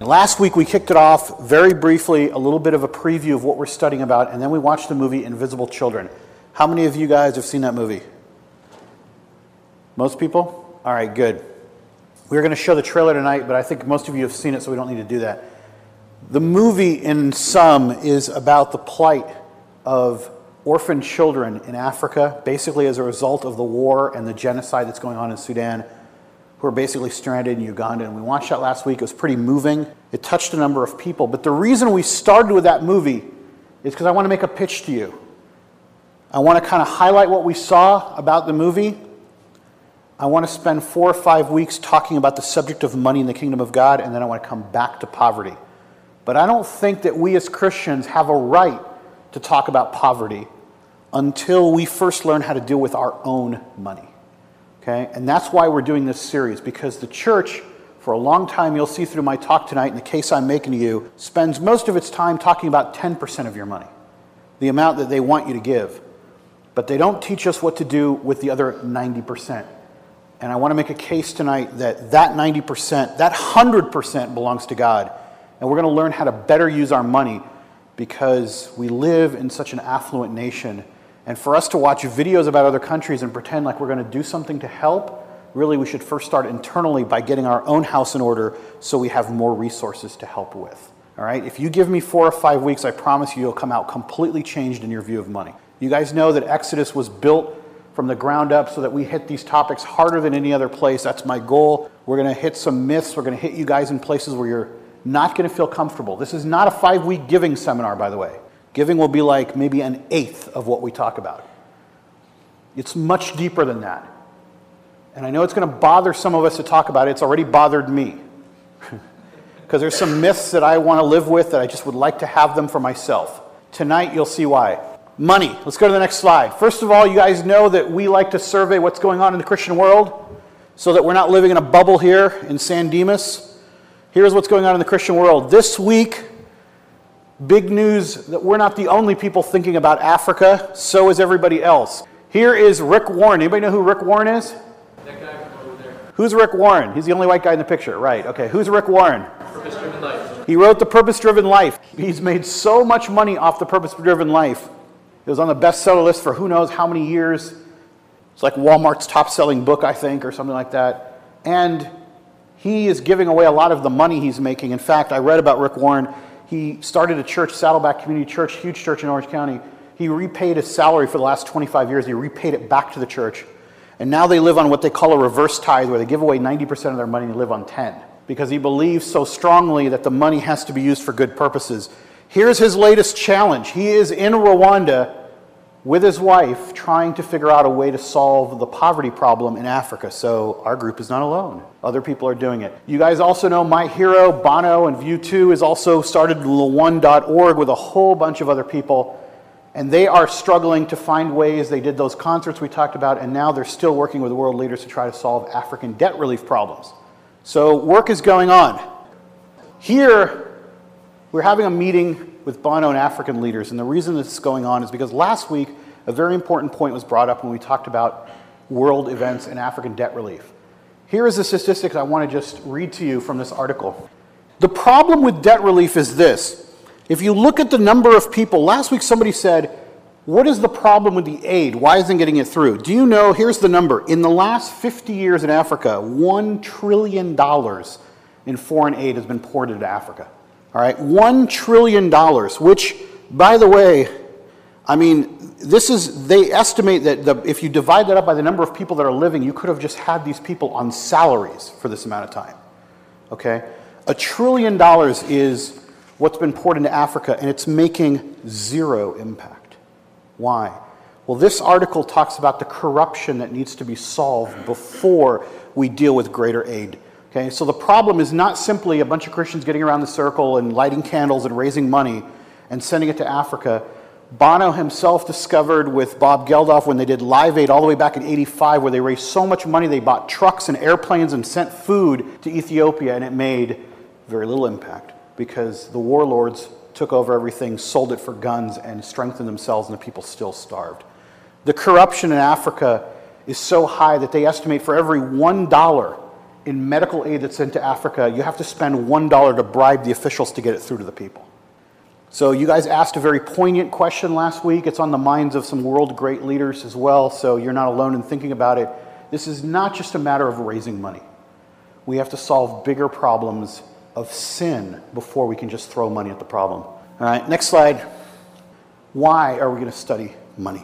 Last week we kicked it off very briefly, a little bit of a preview of what we're studying about, and then we watched the movie Invisible Children. How many of you guys have seen that movie? Most people? All right, good. We're going to show the trailer tonight, but I think most of you have seen it, so we don't need to do that. The movie, in sum, is about the plight of orphan children in Africa, basically as a result of the war and the genocide that's going on in Sudan, who are basically stranded in Uganda. And we watched that last week. It was pretty moving. It touched a number of people. But the reason we started with that movie is because I want to make a pitch to you. I want to kind of highlight what we saw about the movie. I want to spend four or five weeks talking about the subject of money in the kingdom of God, and then I want to come back to poverty. But I don't think that we as Christians have a right to talk about poverty until we first learn how to deal with our own money. Okay? And that's why we're doing this series, because the church, for a long time, you'll see through my talk tonight, and the case I'm making to you, spends most of its time talking about 10% of your money, the amount that they want you to give. But they don't teach us what to do with the other 90%. And I want to make a case tonight that that 90%, that 100% belongs to God. And we're going to learn how to better use our money because we live in such an affluent nation and for us to watch videos about other countries and pretend like we're going to do something to help, really, we should first start internally by getting our own house in order so we have more resources to help with. All right? If you give me four or five weeks, I promise you you'll come out completely changed in your view of money. You guys know that Exodus was built from the ground up so that we hit these topics harder than any other place. That's my goal. We're going to hit some myths. We're going to hit you guys in places where you're not going to feel comfortable. This is not a five week giving seminar, by the way. Giving will be like maybe an eighth of what we talk about. It's much deeper than that. And I know it's going to bother some of us to talk about it. It's already bothered me. Because there's some myths that I want to live with that I just would like to have them for myself. Tonight, you'll see why. Money. Let's go to the next slide. First of all, you guys know that we like to survey what's going on in the Christian world so that we're not living in a bubble here in San Dimas. Here's what's going on in the Christian world. This week, Big news that we're not the only people thinking about Africa, so is everybody else. Here is Rick Warren. Anybody know who Rick Warren is? That guy over there. Who's Rick Warren? He's the only white guy in the picture, right? Okay, who's Rick Warren? Purpose driven life. He wrote The Purpose Driven Life. He's made so much money off The Purpose Driven Life. It was on the bestseller list for who knows how many years. It's like Walmart's top selling book, I think, or something like that. And he is giving away a lot of the money he's making. In fact, I read about Rick Warren. He started a church, Saddleback Community Church, huge church in Orange County. He repaid his salary for the last 25 years. He repaid it back to the church. And now they live on what they call a reverse tithe, where they give away 90% of their money and live on 10 because he believes so strongly that the money has to be used for good purposes. Here's his latest challenge. He is in Rwanda with his wife trying to figure out a way to solve the poverty problem in Africa. So our group is not alone. Other people are doing it. You guys also know my hero, Bono, and U2 has also started One.org with a whole bunch of other people. And they are struggling to find ways. They did those concerts we talked about, and now they're still working with world leaders to try to solve African debt relief problems. So work is going on. Here, we're having a meeting with Bono and African leaders. And the reason this is going on is because last week, a very important point was brought up when we talked about world events and African debt relief. Here is the statistics I want to just read to you from this article. The problem with debt relief is this. If you look at the number of people, last week somebody said, What is the problem with the aid? Why isn't getting it through? Do you know? Here's the number. In the last 50 years in Africa, $1 trillion in foreign aid has been poured into Africa. All right, $1 trillion, which, by the way, I mean, this is, they estimate that the, if you divide that up by the number of people that are living, you could have just had these people on salaries for this amount of time. Okay? A trillion dollars is what's been poured into Africa, and it's making zero impact. Why? Well, this article talks about the corruption that needs to be solved before we deal with greater aid. Okay, so the problem is not simply a bunch of Christians getting around the circle and lighting candles and raising money and sending it to Africa. Bono himself discovered with Bob Geldof when they did Live Aid all the way back in 85, where they raised so much money they bought trucks and airplanes and sent food to Ethiopia, and it made very little impact because the warlords took over everything, sold it for guns, and strengthened themselves, and the people still starved. The corruption in Africa is so high that they estimate for every $1 in medical aid that's sent to Africa, you have to spend $1 to bribe the officials to get it through to the people. So, you guys asked a very poignant question last week. It's on the minds of some world great leaders as well, so you're not alone in thinking about it. This is not just a matter of raising money. We have to solve bigger problems of sin before we can just throw money at the problem. All right, next slide. Why are we going to study money?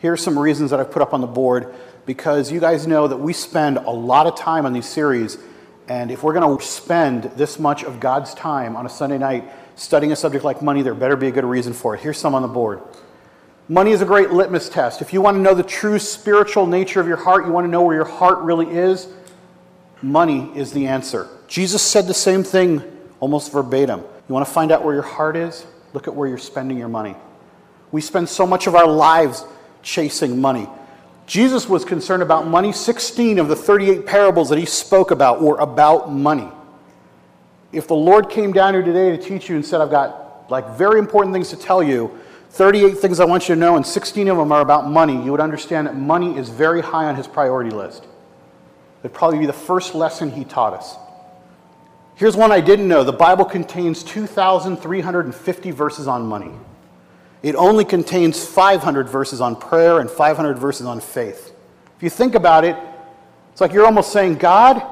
Here are some reasons that I've put up on the board because you guys know that we spend a lot of time on these series, and if we're going to spend this much of God's time on a Sunday night studying a subject like money, there better be a good reason for it. Here's some on the board. Money is a great litmus test. If you want to know the true spiritual nature of your heart, you want to know where your heart really is, money is the answer. Jesus said the same thing almost verbatim. You want to find out where your heart is? Look at where you're spending your money. We spend so much of our lives chasing money. Jesus was concerned about money. 16 of the 38 parables that he spoke about were about money. If the Lord came down here today to teach you and said, I've got like very important things to tell you, 38 things I want you to know, and 16 of them are about money, you would understand that money is very high on his priority list. It'd probably be the first lesson he taught us. Here's one I didn't know the Bible contains 2,350 verses on money. It only contains 500 verses on prayer and 500 verses on faith. If you think about it, it's like you're almost saying, God,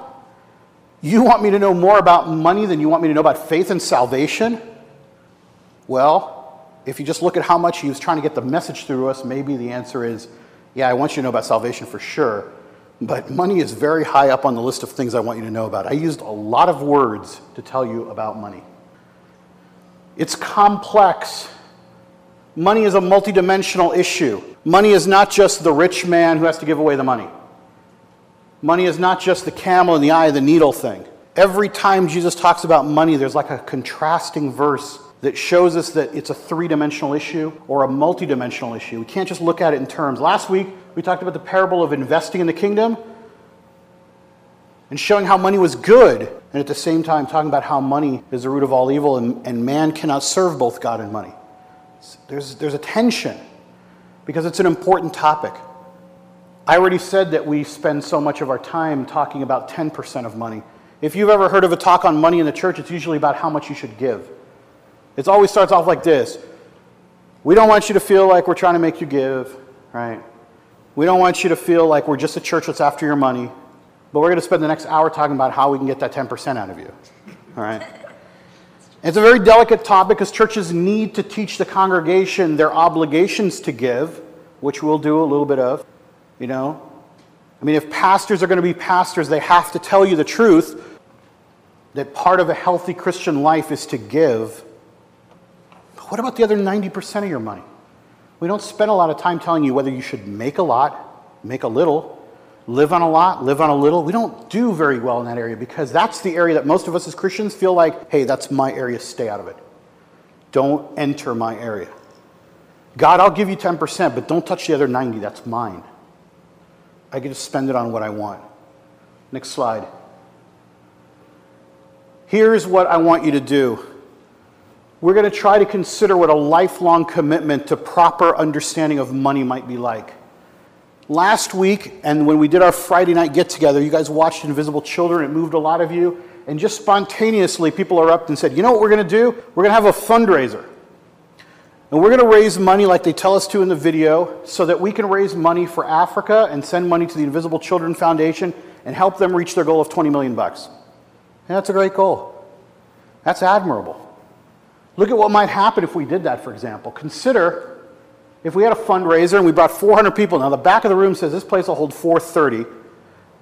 you want me to know more about money than you want me to know about faith and salvation? Well, if you just look at how much he was trying to get the message through us, maybe the answer is, yeah, I want you to know about salvation for sure. But money is very high up on the list of things I want you to know about. I used a lot of words to tell you about money. It's complex. Money is a multidimensional issue. Money is not just the rich man who has to give away the money. Money is not just the camel in the eye of the needle thing. Every time Jesus talks about money, there's like a contrasting verse that shows us that it's a three dimensional issue or a multidimensional issue. We can't just look at it in terms. Last week, we talked about the parable of investing in the kingdom and showing how money was good, and at the same time, talking about how money is the root of all evil and, and man cannot serve both God and money. There's, there's a tension because it's an important topic. I already said that we spend so much of our time talking about 10% of money. If you've ever heard of a talk on money in the church, it's usually about how much you should give. It always starts off like this We don't want you to feel like we're trying to make you give, right? We don't want you to feel like we're just a church that's after your money, but we're going to spend the next hour talking about how we can get that 10% out of you, all right? It's a very delicate topic because churches need to teach the congregation their obligations to give, which we'll do a little bit of, you know. I mean, if pastors are going to be pastors, they have to tell you the truth that part of a healthy Christian life is to give. But what about the other 90% of your money? We don't spend a lot of time telling you whether you should make a lot, make a little, live on a lot, live on a little. We don't do very well in that area because that's the area that most of us as Christians feel like, hey, that's my area, stay out of it. Don't enter my area. God, I'll give you 10%, but don't touch the other 90, that's mine. I get to spend it on what I want. Next slide. Here's what I want you to do. We're going to try to consider what a lifelong commitment to proper understanding of money might be like. Last week, and when we did our Friday night get together, you guys watched Invisible Children. It moved a lot of you. And just spontaneously, people erupted and said, You know what we're going to do? We're going to have a fundraiser. And we're going to raise money like they tell us to in the video so that we can raise money for Africa and send money to the Invisible Children Foundation and help them reach their goal of 20 million bucks. And that's a great goal. That's admirable. Look at what might happen if we did that, for example. Consider if we had a fundraiser and we brought 400 people, now the back of the room says this place will hold 430.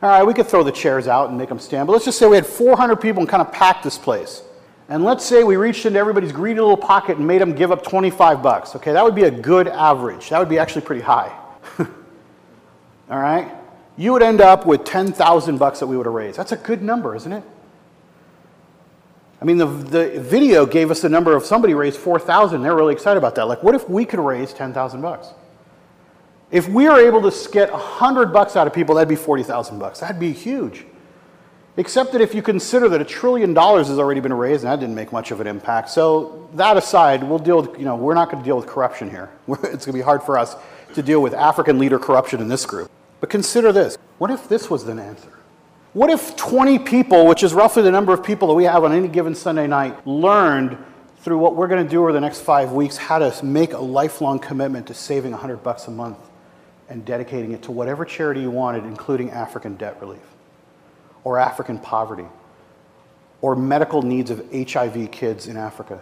All right, we could throw the chairs out and make them stand, but let's just say we had 400 people and kind of packed this place. And let's say we reached into everybody's greedy little pocket and made them give up 25 bucks. Okay, that would be a good average. That would be actually pretty high. All right? You would end up with 10,000 bucks that we would have raised. That's a good number, isn't it? I mean, the, the video gave us the number of somebody raised 4,000. They're really excited about that. Like, what if we could raise 10,000 bucks? If we were able to get 100 bucks out of people, that'd be 40,000 bucks. That'd be huge. Except that if you consider that a trillion dollars has already been raised, and that didn't make much of an impact. So that aside, we'll deal with, you know, we're not going to deal with corruption here. it's going to be hard for us to deal with African leader corruption in this group. But consider this. What if this was an answer? What if 20 people, which is roughly the number of people that we have on any given Sunday night, learned through what we're going to do over the next five weeks how to make a lifelong commitment to saving 100 bucks a month and dedicating it to whatever charity you wanted, including African debt relief or African poverty or medical needs of HIV kids in Africa.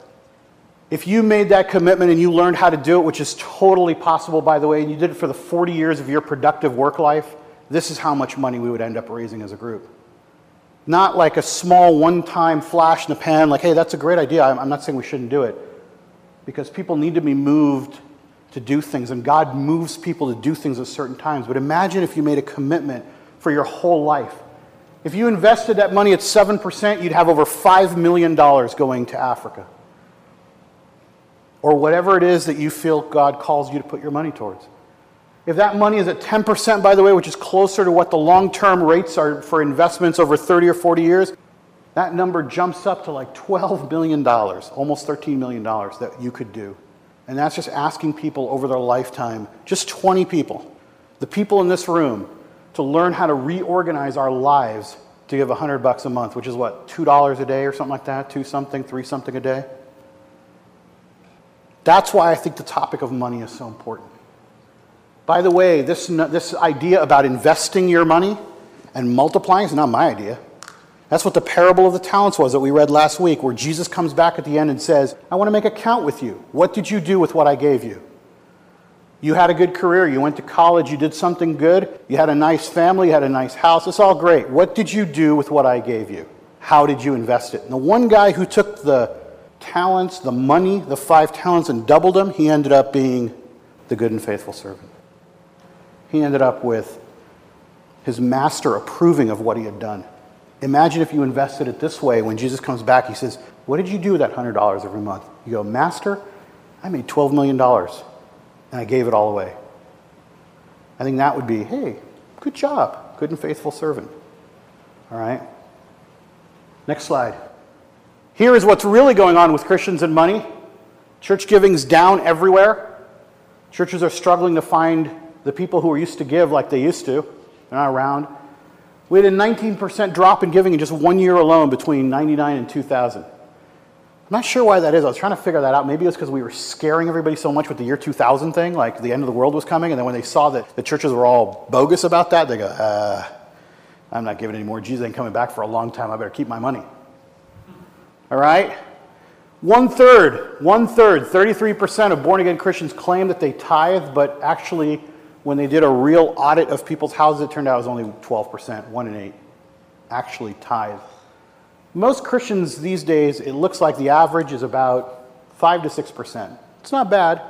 If you made that commitment and you learned how to do it, which is totally possible, by the way, and you did it for the 40 years of your productive work life, this is how much money we would end up raising as a group. Not like a small one time flash in the pan, like, hey, that's a great idea. I'm not saying we shouldn't do it. Because people need to be moved to do things, and God moves people to do things at certain times. But imagine if you made a commitment for your whole life. If you invested that money at 7%, you'd have over $5 million going to Africa. Or whatever it is that you feel God calls you to put your money towards. If that money is at 10%, by the way, which is closer to what the long term rates are for investments over 30 or 40 years, that number jumps up to like $12 million, almost $13 million that you could do. And that's just asking people over their lifetime, just 20 people, the people in this room, to learn how to reorganize our lives to give 100 bucks a month, which is what, $2 a day or something like that? Two something, three something a day? That's why I think the topic of money is so important. By the way, this, this idea about investing your money and multiplying is not my idea. That's what the parable of the talents was that we read last week, where Jesus comes back at the end and says, I want to make a count with you. What did you do with what I gave you? You had a good career. You went to college. You did something good. You had a nice family. You had a nice house. It's all great. What did you do with what I gave you? How did you invest it? And the one guy who took the talents, the money, the five talents, and doubled them, he ended up being the good and faithful servant. He ended up with his master approving of what he had done. Imagine if you invested it this way. When Jesus comes back, he says, What did you do with that $100 every month? You go, Master, I made $12 million and I gave it all away. I think that would be, hey, good job, good and faithful servant. All right? Next slide. Here is what's really going on with Christians and money. Church giving's down everywhere. Churches are struggling to find the people who are used to give like they used to. They're not around. We had a 19% drop in giving in just one year alone between 99 and 2000. I'm not sure why that is. I was trying to figure that out. Maybe it was because we were scaring everybody so much with the year 2000 thing, like the end of the world was coming. And then when they saw that the churches were all bogus about that, they go, uh, I'm not giving anymore. Jesus ain't coming back for a long time. I better keep my money. All right? One third, one third, 33% of born again Christians claim that they tithe, but actually when they did a real audit of people's houses, it turned out it was only 12%, one in eight, actually tithe. Most Christians these days, it looks like the average is about 5 to 6%. It's not bad.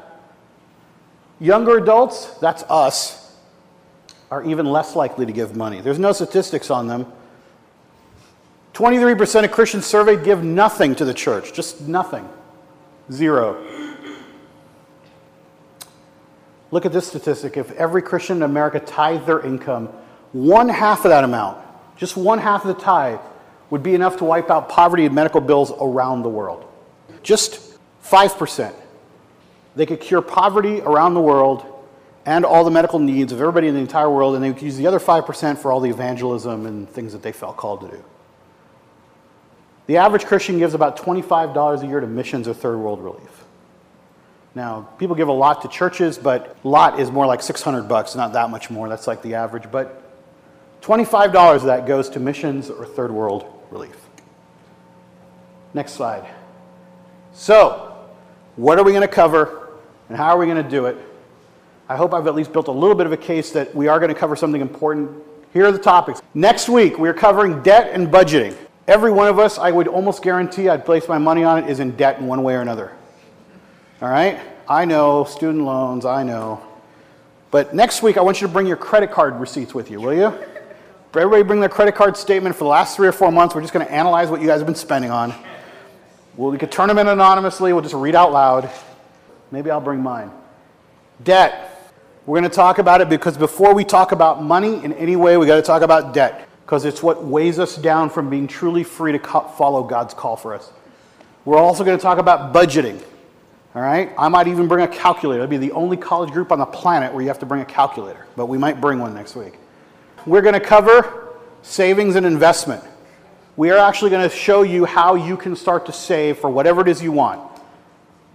Younger adults, that's us, are even less likely to give money. There's no statistics on them. 23% of Christians surveyed give nothing to the church, just nothing. Zero. Look at this statistic. If every Christian in America tithed their income, one half of that amount, just one half of the tithe, would be enough to wipe out poverty and medical bills around the world. Just 5%. They could cure poverty around the world and all the medical needs of everybody in the entire world, and they could use the other 5% for all the evangelism and things that they felt called to do. The average Christian gives about $25 a year to missions or third world relief. Now, people give a lot to churches, but lot is more like 600 bucks, not that much more. That's like the average. But $25 of that goes to missions or third world relief. Next slide. So, what are we going to cover and how are we going to do it? I hope I've at least built a little bit of a case that we are going to cover something important. Here are the topics. Next week, we're covering debt and budgeting. Every one of us, I would almost guarantee I'd place my money on it, is in debt in one way or another. All right? I know, student loans, I know. But next week, I want you to bring your credit card receipts with you, will you? Everybody bring their credit card statement for the last three or four months. We're just going to analyze what you guys have been spending on. Well, we could turn them in anonymously. We'll just read out loud. Maybe I'll bring mine. Debt. We're going to talk about it because before we talk about money in any way, we got to talk about debt because it's what weighs us down from being truly free to follow God's call for us. We're also going to talk about budgeting. All right? I might even bring a calculator. It'd be the only college group on the planet where you have to bring a calculator, but we might bring one next week. We're going to cover savings and investment. We are actually going to show you how you can start to save for whatever it is you want.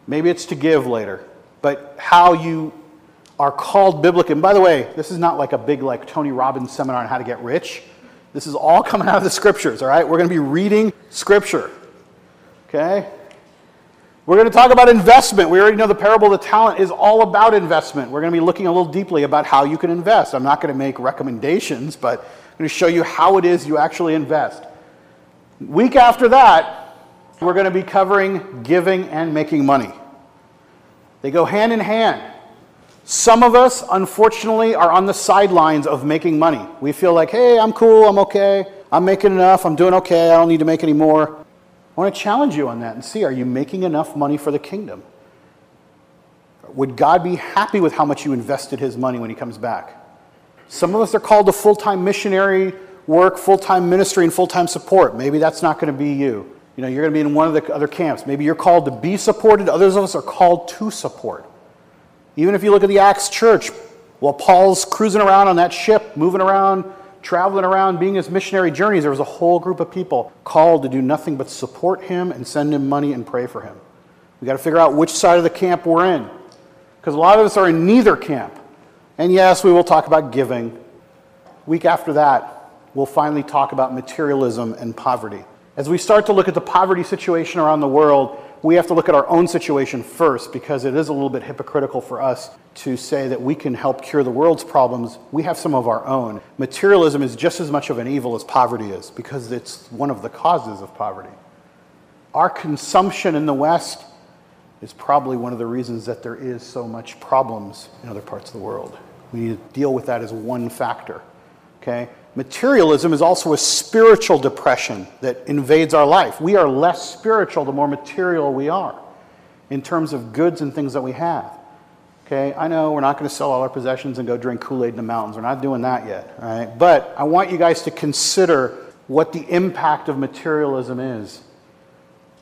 Maybe it's to give later, but how you are called biblically. And by the way, this is not like a big like Tony Robbins seminar on how to get rich. This is all coming out of the scriptures, all right? We're going to be reading scripture. Okay? We're going to talk about investment. We already know the parable of the talent is all about investment. We're going to be looking a little deeply about how you can invest. I'm not going to make recommendations, but I'm going to show you how it is you actually invest. Week after that, we're going to be covering giving and making money. They go hand in hand. Some of us, unfortunately, are on the sidelines of making money. We feel like, hey, I'm cool, I'm okay, I'm making enough, I'm doing okay, I don't need to make any more. I want to challenge you on that and see are you making enough money for the kingdom? Would God be happy with how much you invested his money when he comes back? Some of us are called to full time missionary work, full time ministry, and full time support. Maybe that's not going to be you. You know, you're going to be in one of the other camps. Maybe you're called to be supported, others of us are called to support. Even if you look at the Acts church, while Paul's cruising around on that ship, moving around, traveling around, being his missionary journeys, there was a whole group of people called to do nothing but support him and send him money and pray for him. We got to figure out which side of the camp we're in. Because a lot of us are in neither camp. And yes, we will talk about giving. Week after that, we'll finally talk about materialism and poverty. As we start to look at the poverty situation around the world, we have to look at our own situation first because it is a little bit hypocritical for us to say that we can help cure the world's problems. We have some of our own. Materialism is just as much of an evil as poverty is because it's one of the causes of poverty. Our consumption in the West is probably one of the reasons that there is so much problems in other parts of the world. We need to deal with that as one factor. Okay? Materialism is also a spiritual depression that invades our life. We are less spiritual the more material we are in terms of goods and things that we have. Okay, I know we're not going to sell all our possessions and go drink Kool Aid in the mountains. We're not doing that yet. Right? But I want you guys to consider what the impact of materialism is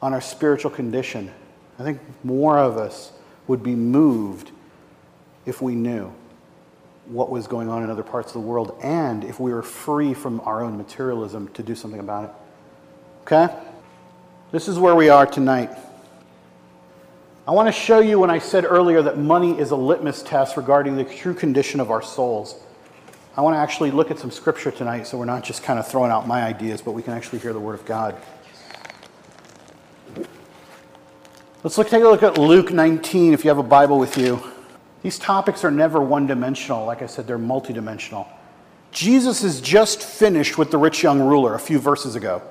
on our spiritual condition. I think more of us would be moved if we knew what was going on in other parts of the world and if we were free from our own materialism to do something about it. Okay? This is where we are tonight. I want to show you when I said earlier that money is a litmus test regarding the true condition of our souls. I want to actually look at some scripture tonight so we're not just kind of throwing out my ideas, but we can actually hear the word of God. Let's look, take a look at Luke 19 if you have a Bible with you. These topics are never one dimensional. Like I said, they're multidimensional. Jesus has just finished with the rich young ruler a few verses ago.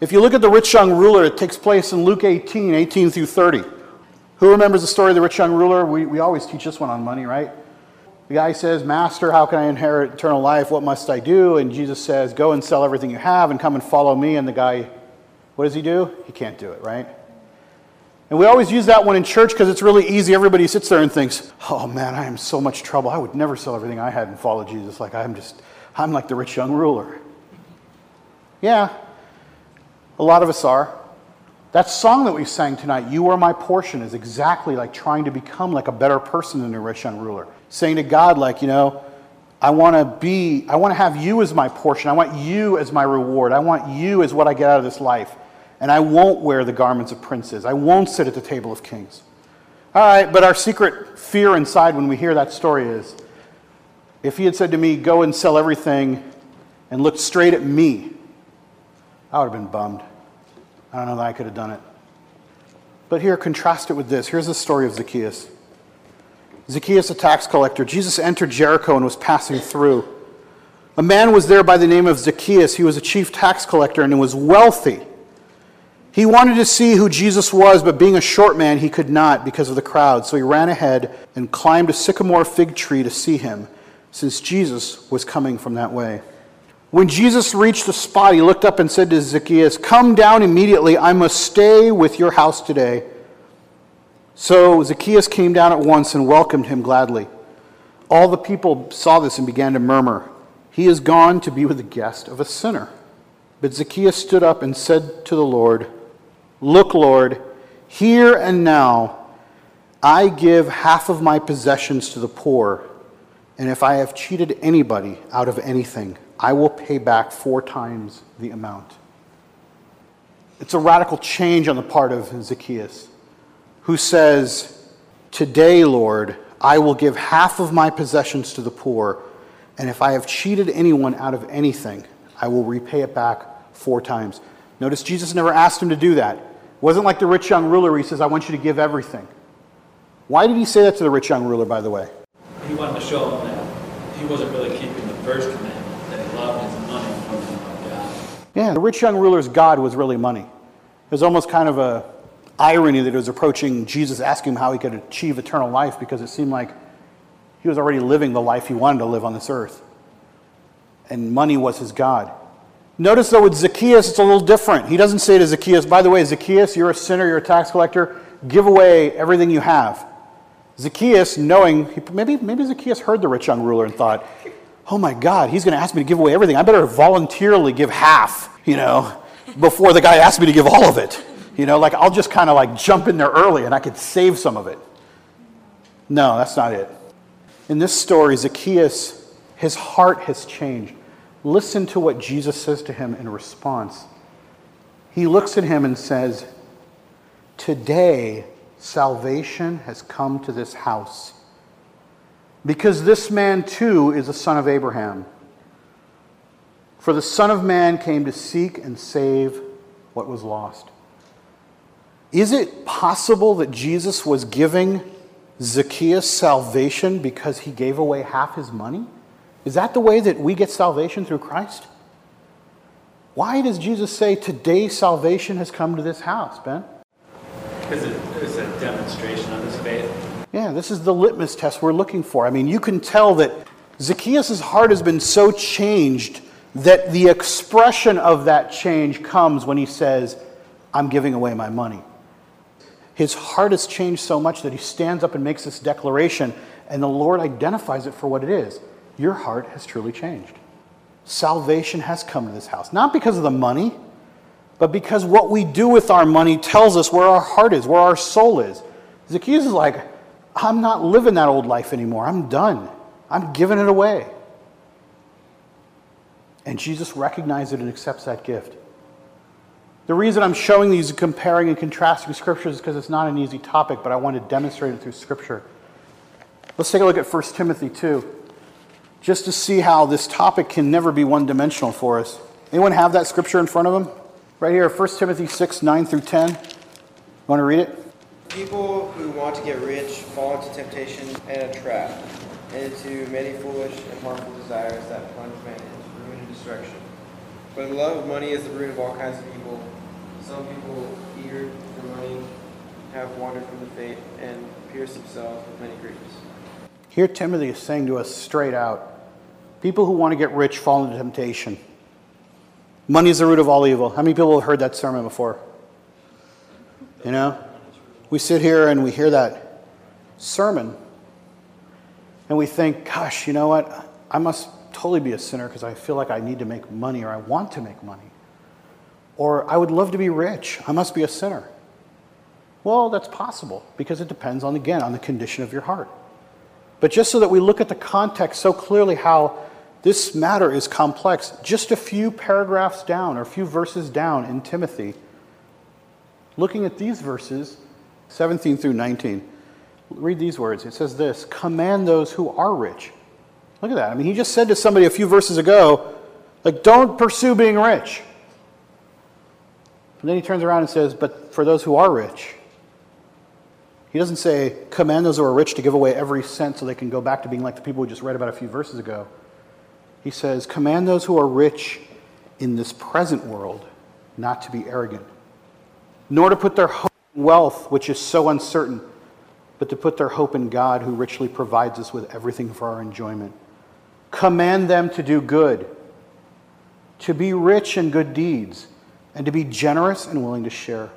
If you look at the rich young ruler, it takes place in Luke 18, 18 through 30. Who remembers the story of the rich young ruler? We, we always teach this one on money, right? The guy says, Master, how can I inherit eternal life? What must I do? And Jesus says, Go and sell everything you have and come and follow me. And the guy, what does he do? He can't do it, right? And we always use that one in church because it's really easy. Everybody sits there and thinks, oh man, I am so much trouble. I would never sell everything I had and follow Jesus. Like I'm just, I'm like the rich young ruler. Yeah, a lot of us are. That song that we sang tonight, You Are My Portion, is exactly like trying to become like a better person than a rich young ruler. Saying to God, like, you know, I want to be, I want to have you as my portion. I want you as my reward. I want you as what I get out of this life and I won't wear the garments of princes. I won't sit at the table of kings. All right, but our secret fear inside when we hear that story is if he had said to me, Go and sell everything and looked straight at me, I would have been bummed. I don't know that I could have done it. But here, contrast it with this. Here's the story of Zacchaeus. Zacchaeus, a tax collector. Jesus entered Jericho and was passing through. A man was there by the name of Zacchaeus. He was a chief tax collector and was wealthy. He wanted to see who Jesus was, but being a short man, he could not because of the crowd. So he ran ahead and climbed a sycamore fig tree to see him, since Jesus was coming from that way. When Jesus reached the spot, he looked up and said to Zacchaeus, Come down immediately. I must stay with your house today. So Zacchaeus came down at once and welcomed him gladly. All the people saw this and began to murmur, He is gone to be with the guest of a sinner. But Zacchaeus stood up and said to the Lord, Look, Lord, here and now I give half of my possessions to the poor, and if I have cheated anybody out of anything, I will pay back four times the amount. It's a radical change on the part of Zacchaeus, who says, Today, Lord, I will give half of my possessions to the poor, and if I have cheated anyone out of anything, I will repay it back four times. Notice Jesus never asked him to do that. It wasn't like the rich young ruler, he says, I want you to give everything. Why did he say that to the rich young ruler, by the way? He wanted to show him that he wasn't really keeping the first commandment, that he loved his money more than God. Yeah, the rich young ruler's God was really money. It was almost kind of a irony that it was approaching Jesus asking him how he could achieve eternal life because it seemed like he was already living the life he wanted to live on this earth. And money was his God. Notice though with Zacchaeus, it's a little different. He doesn't say to Zacchaeus, by the way, Zacchaeus, you're a sinner, you're a tax collector, give away everything you have. Zacchaeus, knowing, maybe, maybe Zacchaeus heard the rich young ruler and thought, oh my God, he's going to ask me to give away everything. I better voluntarily give half, you know, before the guy asks me to give all of it. You know, like I'll just kind of like jump in there early and I could save some of it. No, that's not it. In this story, Zacchaeus, his heart has changed. Listen to what Jesus says to him in response. He looks at him and says, Today, salvation has come to this house. Because this man too is a son of Abraham. For the Son of Man came to seek and save what was lost. Is it possible that Jesus was giving Zacchaeus salvation because he gave away half his money? Is that the way that we get salvation through Christ? Why does Jesus say, Today salvation has come to this house, Ben? Because it, it's a demonstration of his faith. Yeah, this is the litmus test we're looking for. I mean, you can tell that Zacchaeus' heart has been so changed that the expression of that change comes when he says, I'm giving away my money. His heart has changed so much that he stands up and makes this declaration, and the Lord identifies it for what it is. Your heart has truly changed. Salvation has come to this house, not because of the money, but because what we do with our money tells us where our heart is, where our soul is. Zacchaeus is like, I'm not living that old life anymore. I'm done. I'm giving it away. And Jesus recognizes it and accepts that gift. The reason I'm showing these comparing and contrasting scriptures is because it's not an easy topic, but I want to demonstrate it through scripture. Let's take a look at 1 Timothy 2, just to see how this topic can never be one dimensional for us. Anyone have that scripture in front of them? Right here, 1 Timothy 6, 9 through 10. You want to read it? People who want to get rich fall into temptation and a trap, and into many foolish and harmful desires that plunge man into ruin and destruction. But the love of money is the root of all kinds of evil. Some people, eager for money, have wandered from the faith and pierced themselves with many griefs. Here, Timothy is saying to us straight out people who want to get rich fall into temptation. Money is the root of all evil. How many people have heard that sermon before? You know? We sit here and we hear that sermon and we think, gosh, you know what? I must totally be a sinner because I feel like I need to make money or I want to make money. Or I would love to be rich. I must be a sinner. Well, that's possible because it depends on, again, on the condition of your heart. But just so that we look at the context so clearly how this matter is complex, just a few paragraphs down or a few verses down in Timothy, looking at these verses, 17 through 19, read these words. It says this Command those who are rich. Look at that. I mean, he just said to somebody a few verses ago, like, don't pursue being rich. And then he turns around and says, But for those who are rich, he doesn't say, Command those who are rich to give away every cent so they can go back to being like the people we just read about a few verses ago. He says, Command those who are rich in this present world not to be arrogant, nor to put their hope in wealth, which is so uncertain, but to put their hope in God, who richly provides us with everything for our enjoyment. Command them to do good, to be rich in good deeds, and to be generous and willing to share.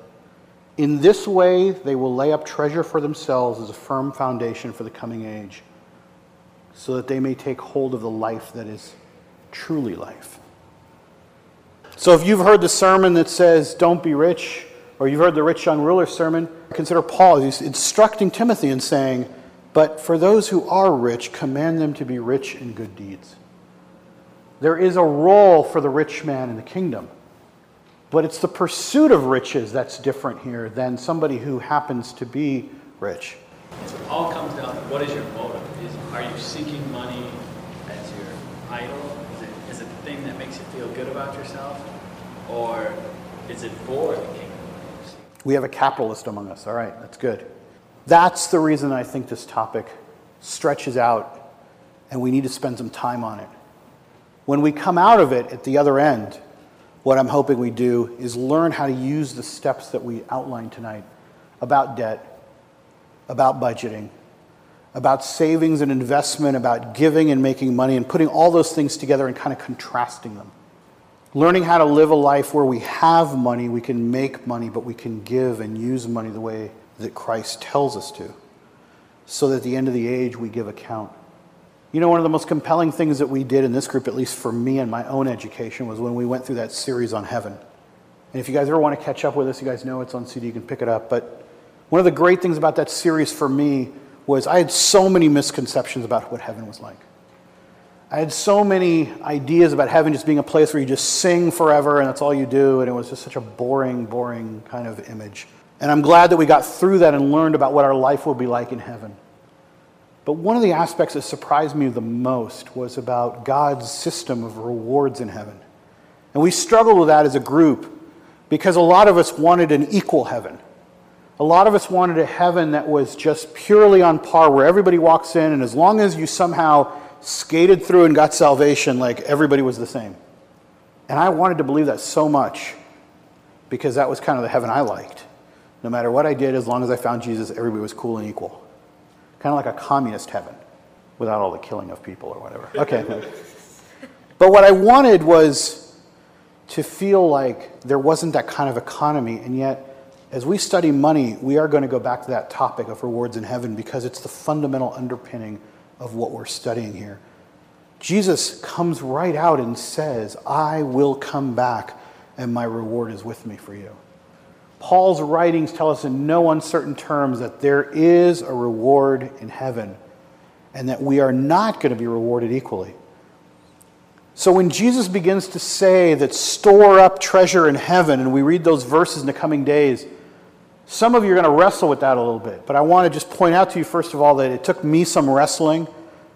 In this way, they will lay up treasure for themselves as a firm foundation for the coming age, so that they may take hold of the life that is truly life. So, if you've heard the sermon that says, Don't be rich, or you've heard the rich young ruler sermon, consider Paul. He's instructing Timothy and saying, But for those who are rich, command them to be rich in good deeds. There is a role for the rich man in the kingdom. But it's the pursuit of riches that's different here than somebody who happens to be rich. So it all comes down to what is your motive? Is, are you seeking money as your idol? Is it, is it the thing that makes you feel good about yourself? Or is it for the kingdom? We have a capitalist among us. All right, that's good. That's the reason I think this topic stretches out and we need to spend some time on it. When we come out of it at the other end, what I'm hoping we do is learn how to use the steps that we outlined tonight about debt, about budgeting, about savings and investment, about giving and making money, and putting all those things together and kind of contrasting them. Learning how to live a life where we have money, we can make money, but we can give and use money the way that Christ tells us to, so that at the end of the age we give account. You know, one of the most compelling things that we did in this group, at least for me and my own education, was when we went through that series on heaven. And if you guys ever want to catch up with us, you guys know it's on CD, you can pick it up. But one of the great things about that series for me was I had so many misconceptions about what heaven was like. I had so many ideas about heaven just being a place where you just sing forever and that's all you do, and it was just such a boring, boring kind of image. And I'm glad that we got through that and learned about what our life will be like in heaven. But one of the aspects that surprised me the most was about God's system of rewards in heaven. And we struggled with that as a group because a lot of us wanted an equal heaven. A lot of us wanted a heaven that was just purely on par, where everybody walks in, and as long as you somehow skated through and got salvation, like everybody was the same. And I wanted to believe that so much because that was kind of the heaven I liked. No matter what I did, as long as I found Jesus, everybody was cool and equal kind of like a communist heaven without all the killing of people or whatever. Okay. but what I wanted was to feel like there wasn't that kind of economy, and yet, as we study money, we are going to go back to that topic of rewards in heaven because it's the fundamental underpinning of what we're studying here. Jesus comes right out and says, I will come back, and my reward is with me for you. Paul's writings tell us in no uncertain terms that there is a reward in heaven and that we are not going to be rewarded equally. So when Jesus begins to say that store up treasure in heaven, and we read those verses in the coming days, some of you are going to wrestle with that a little bit. But I want to just point out to you, first of all, that it took me some wrestling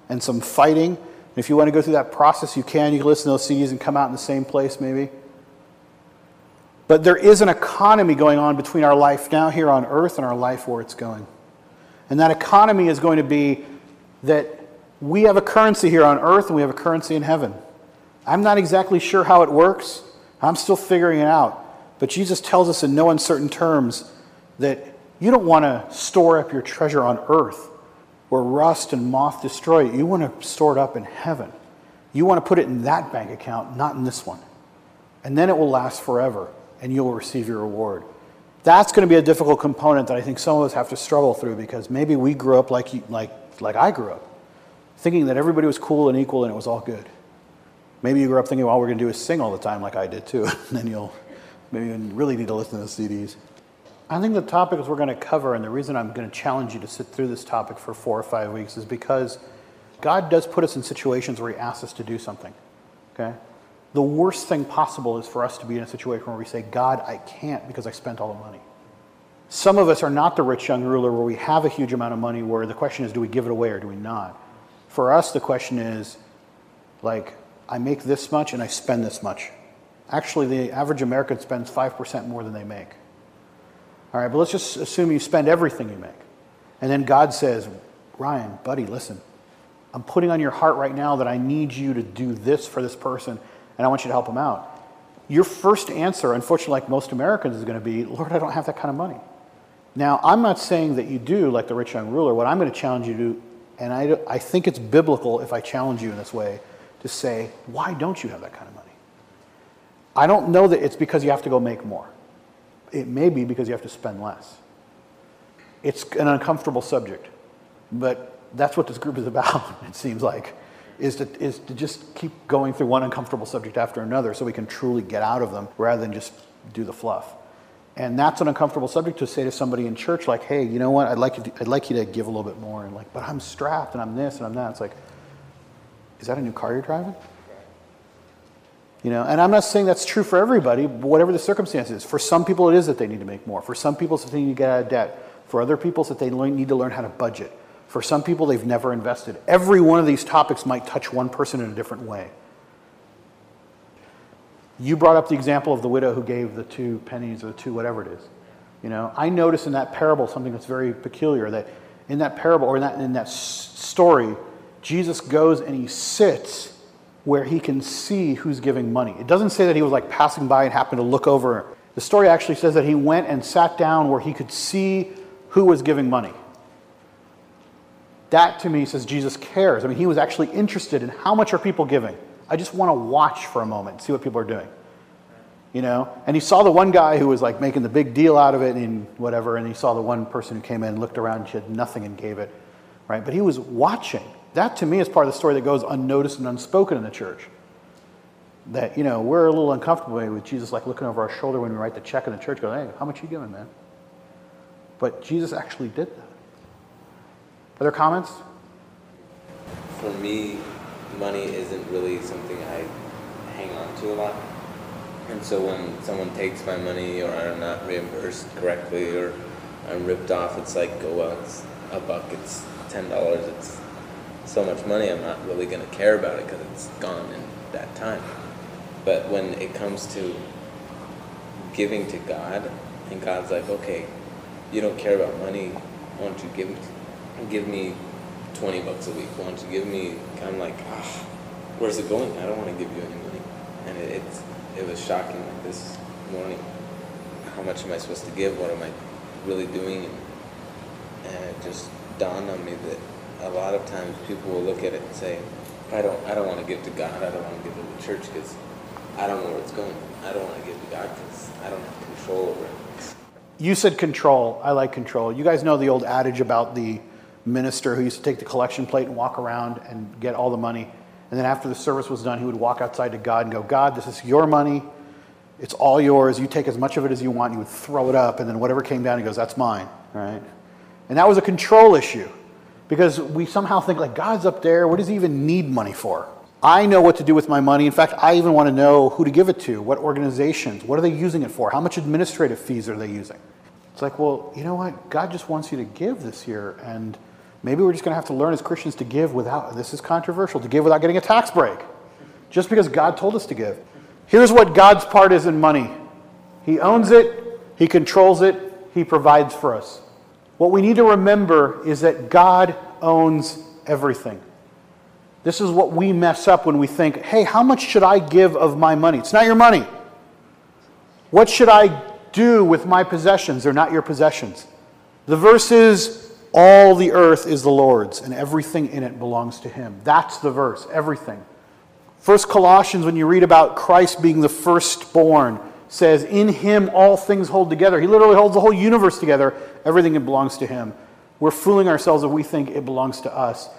and some fighting. And if you want to go through that process, you can. You can listen to those CDs and come out in the same place, maybe. But there is an economy going on between our life now here on earth and our life where it's going. And that economy is going to be that we have a currency here on earth and we have a currency in heaven. I'm not exactly sure how it works. I'm still figuring it out. But Jesus tells us in no uncertain terms that you don't want to store up your treasure on earth where rust and moth destroy it. You want to store it up in heaven. You want to put it in that bank account, not in this one. And then it will last forever and you'll receive your reward. That's going to be a difficult component that I think some of us have to struggle through because maybe we grew up like, like, like I grew up, thinking that everybody was cool and equal and it was all good. Maybe you grew up thinking all we're going to do is sing all the time like I did too. and then you'll maybe you really need to listen to the CDs. I think the topics we're going to cover, and the reason I'm going to challenge you to sit through this topic for four or five weeks is because God does put us in situations where He asks us to do something. Okay? The worst thing possible is for us to be in a situation where we say, God, I can't because I spent all the money. Some of us are not the rich young ruler where we have a huge amount of money where the question is, do we give it away or do we not? For us, the question is, like, I make this much and I spend this much. Actually, the average American spends 5% more than they make. All right, but let's just assume you spend everything you make. And then God says, Ryan, buddy, listen, I'm putting on your heart right now that I need you to do this for this person and I want you to help them out. Your first answer, unfortunately, like most Americans, is going to be, Lord, I don't have that kind of money. Now, I'm not saying that you do like the rich young ruler. What I'm going to challenge you to do, and I, I think it's biblical if I challenge you in this way, to say, why don't you have that kind of money? I don't know that it's because you have to go make more. It may be because you have to spend less. It's an uncomfortable subject, but that's what this group is about, it seems like is to, is to just keep going through one uncomfortable subject after another so we can truly get out of them rather than just do the fluff. And that's an uncomfortable subject to say to somebody in church, like, hey, you know what, I'd like you to, I'd like you to give a little bit more. And like, but I'm strapped and I'm this and I'm that. It's like, is that a new car you're driving? You know, and I'm not saying that's true for everybody, whatever the circumstance is. For some people, it is that they need to make more. For some people, it's that they need to get out of debt. For other people, it's that they need to learn how to budget. For some people, they've never invested. Every one of these topics might touch one person in a different way. You brought up the example of the widow who gave the two pennies or the two whatever it is. You know, I notice in that parable something that's very peculiar that in that parable or in that, in that story, Jesus goes and he sits where he can see who's giving money. It doesn't say that he was like passing by and happened to look over. The story actually says that he went and sat down where he could see who was giving money. That to me says Jesus cares. I mean, he was actually interested in how much are people giving. I just want to watch for a moment, see what people are doing. You know, and he saw the one guy who was like making the big deal out of it and whatever, and he saw the one person who came in looked around and she had nothing and gave it, right? But he was watching. That to me is part of the story that goes unnoticed and unspoken in the church. That, you know, we're a little uncomfortable with Jesus like looking over our shoulder when we write the check in the church, going, hey, how much you giving, man? But Jesus actually did that. Other comments? For me, money isn't really something I hang on to a lot. And so when someone takes my money or I'm not reimbursed correctly or I'm ripped off, it's like, oh, well, it's a buck, it's $10, it's so much money, I'm not really going to care about it because it's gone in that time. But when it comes to giving to God, and God's like, okay, you don't care about money, why don't you give, give me 20 bucks a week? Why don't you give me, I'm like, ah, where's it going? I don't want to give you any money. And it, it's, it was shocking like this morning. How much am I supposed to give? What am I really doing? And it just dawned on me that a lot of times people will look at it and say, I don't, I don't want to give to God. I don't want to give to the church because I don't know where it's going. I don't want to give to God because I don't have control over it. You said control. I like control. You guys know the old adage about the minister who used to take the collection plate and walk around and get all the money. And then after the service was done, he would walk outside to God and go, God, this is your money. It's all yours. You take as much of it as you want. You would throw it up, and then whatever came down, he goes, That's mine. Right? And that was a control issue because we somehow think, like, God's up there. What does he even need money for? I know what to do with my money. In fact, I even want to know who to give it to, what organizations, what are they using it for, how much administrative fees are they using. It's like, well, you know what? God just wants you to give this year, and maybe we're just going to have to learn as Christians to give without, this is controversial, to give without getting a tax break, just because God told us to give. Here's what God's part is in money He owns it, He controls it, He provides for us. What we need to remember is that God owns everything. This is what we mess up when we think, hey, how much should I give of my money? It's not your money. What should I do with my possessions? They're not your possessions. The verse is, all the earth is the Lord's, and everything in it belongs to Him. That's the verse, everything. First Colossians, when you read about Christ being the firstborn, says, In Him all things hold together. He literally holds the whole universe together. Everything belongs to Him. We're fooling ourselves if we think it belongs to us.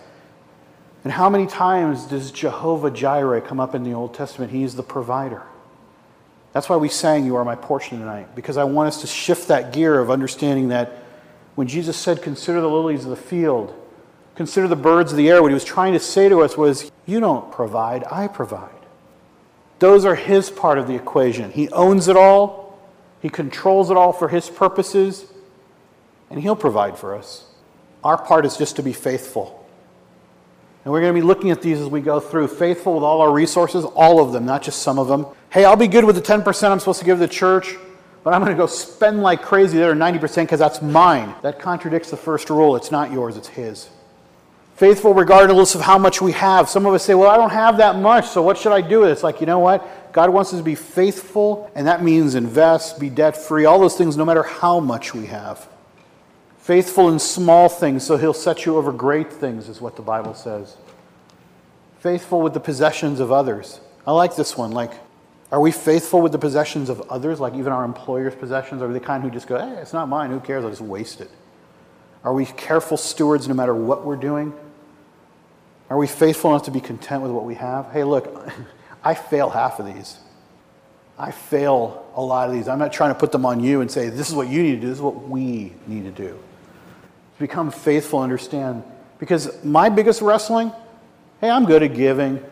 And how many times does Jehovah Jireh come up in the Old Testament? He is the provider. That's why we sang, You Are My Portion tonight, because I want us to shift that gear of understanding that when Jesus said, Consider the lilies of the field, consider the birds of the air, what he was trying to say to us was, You don't provide, I provide. Those are his part of the equation. He owns it all, he controls it all for his purposes, and he'll provide for us. Our part is just to be faithful. And we're going to be looking at these as we go through. Faithful with all our resources, all of them, not just some of them. Hey, I'll be good with the 10% I'm supposed to give the church, but I'm going to go spend like crazy the other 90% because that's mine. That contradicts the first rule. It's not yours, it's his. Faithful regardless of how much we have. Some of us say, well, I don't have that much, so what should I do with it? It's like, you know what? God wants us to be faithful, and that means invest, be debt free, all those things, no matter how much we have. Faithful in small things, so he'll set you over great things, is what the Bible says. Faithful with the possessions of others. I like this one. Like, are we faithful with the possessions of others, like even our employer's possessions? Are we the kind who just go, hey, it's not mine, who cares? I'll just waste it. Are we careful stewards no matter what we're doing? Are we faithful enough to be content with what we have? Hey, look, I fail half of these. I fail a lot of these. I'm not trying to put them on you and say, this is what you need to do, this is what we need to do. Become faithful, understand. Because my biggest wrestling, hey, I'm good at giving.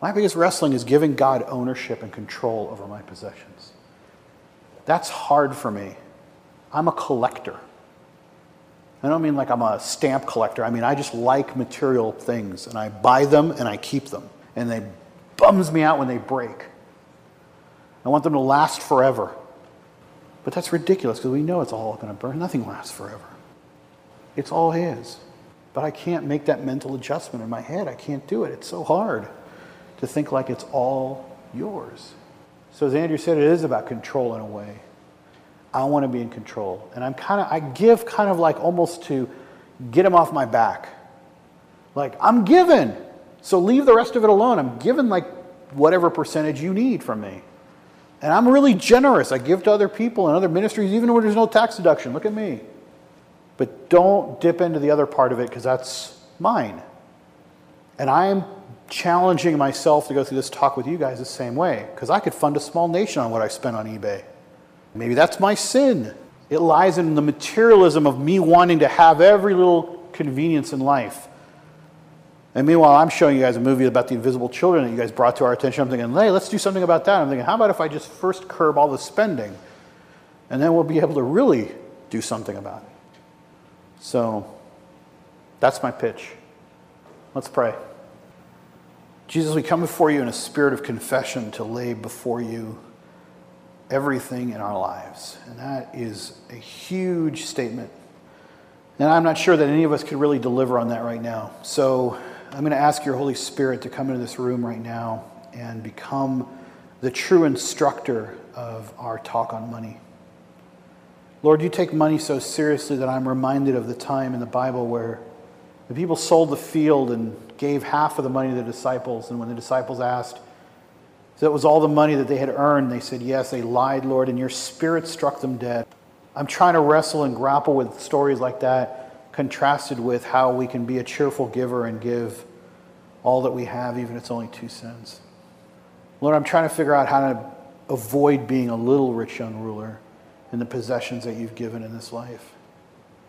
My biggest wrestling is giving God ownership and control over my possessions. That's hard for me. I'm a collector. I don't mean like I'm a stamp collector. I mean, I just like material things and I buy them and I keep them. And they bums me out when they break. I want them to last forever. But that's ridiculous because we know it's all going to burn. Nothing lasts forever. It's all His. But I can't make that mental adjustment in my head. I can't do it. It's so hard to think like it's all yours. So, as Andrew said, it is about control in a way. I want to be in control. And I'm kind of, I give kind of like almost to get him off my back. Like, I'm given. So leave the rest of it alone. I'm given like whatever percentage you need from me. And I'm really generous. I give to other people and other ministries, even when there's no tax deduction. Look at me. But don't dip into the other part of it because that's mine. And I'm challenging myself to go through this talk with you guys the same way because I could fund a small nation on what I spent on eBay. Maybe that's my sin. It lies in the materialism of me wanting to have every little convenience in life. And meanwhile, I'm showing you guys a movie about the invisible children that you guys brought to our attention. I'm thinking, hey, let's do something about that. I'm thinking, how about if I just first curb all the spending? And then we'll be able to really do something about it. So that's my pitch. Let's pray. Jesus, we come before you in a spirit of confession to lay before you everything in our lives. And that is a huge statement. And I'm not sure that any of us could really deliver on that right now. So I'm going to ask your Holy Spirit to come into this room right now and become the true instructor of our talk on money. Lord, you take money so seriously that I'm reminded of the time in the Bible where the people sold the field and gave half of the money to the disciples. And when the disciples asked, so it was all the money that they had earned. They said, Yes, they lied, Lord, and your spirit struck them dead. I'm trying to wrestle and grapple with stories like that, contrasted with how we can be a cheerful giver and give all that we have, even if it's only two cents. Lord, I'm trying to figure out how to avoid being a little rich young ruler in the possessions that you've given in this life.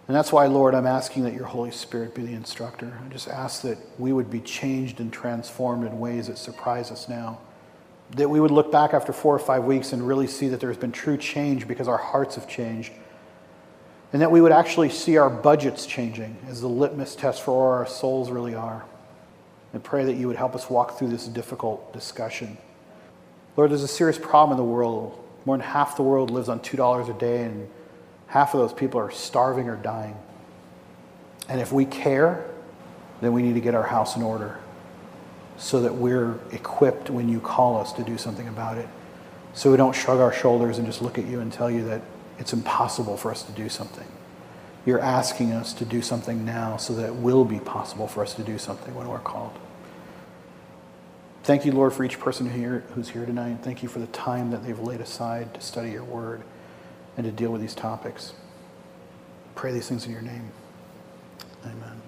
And that's why, Lord, I'm asking that your Holy Spirit be the instructor. I just ask that we would be changed and transformed in ways that surprise us now that we would look back after four or five weeks and really see that there's been true change because our hearts have changed. And that we would actually see our budgets changing as the litmus test for where our souls really are. And pray that you would help us walk through this difficult discussion. Lord, there's a serious problem in the world. More than half the world lives on $2 a day, and half of those people are starving or dying. And if we care, then we need to get our house in order so that we're equipped when you call us to do something about it. So we don't shrug our shoulders and just look at you and tell you that it's impossible for us to do something. You're asking us to do something now so that it will be possible for us to do something when we're called. Thank you, Lord, for each person here, who's here tonight. Thank you for the time that they've laid aside to study your word and to deal with these topics. Pray these things in your name. Amen.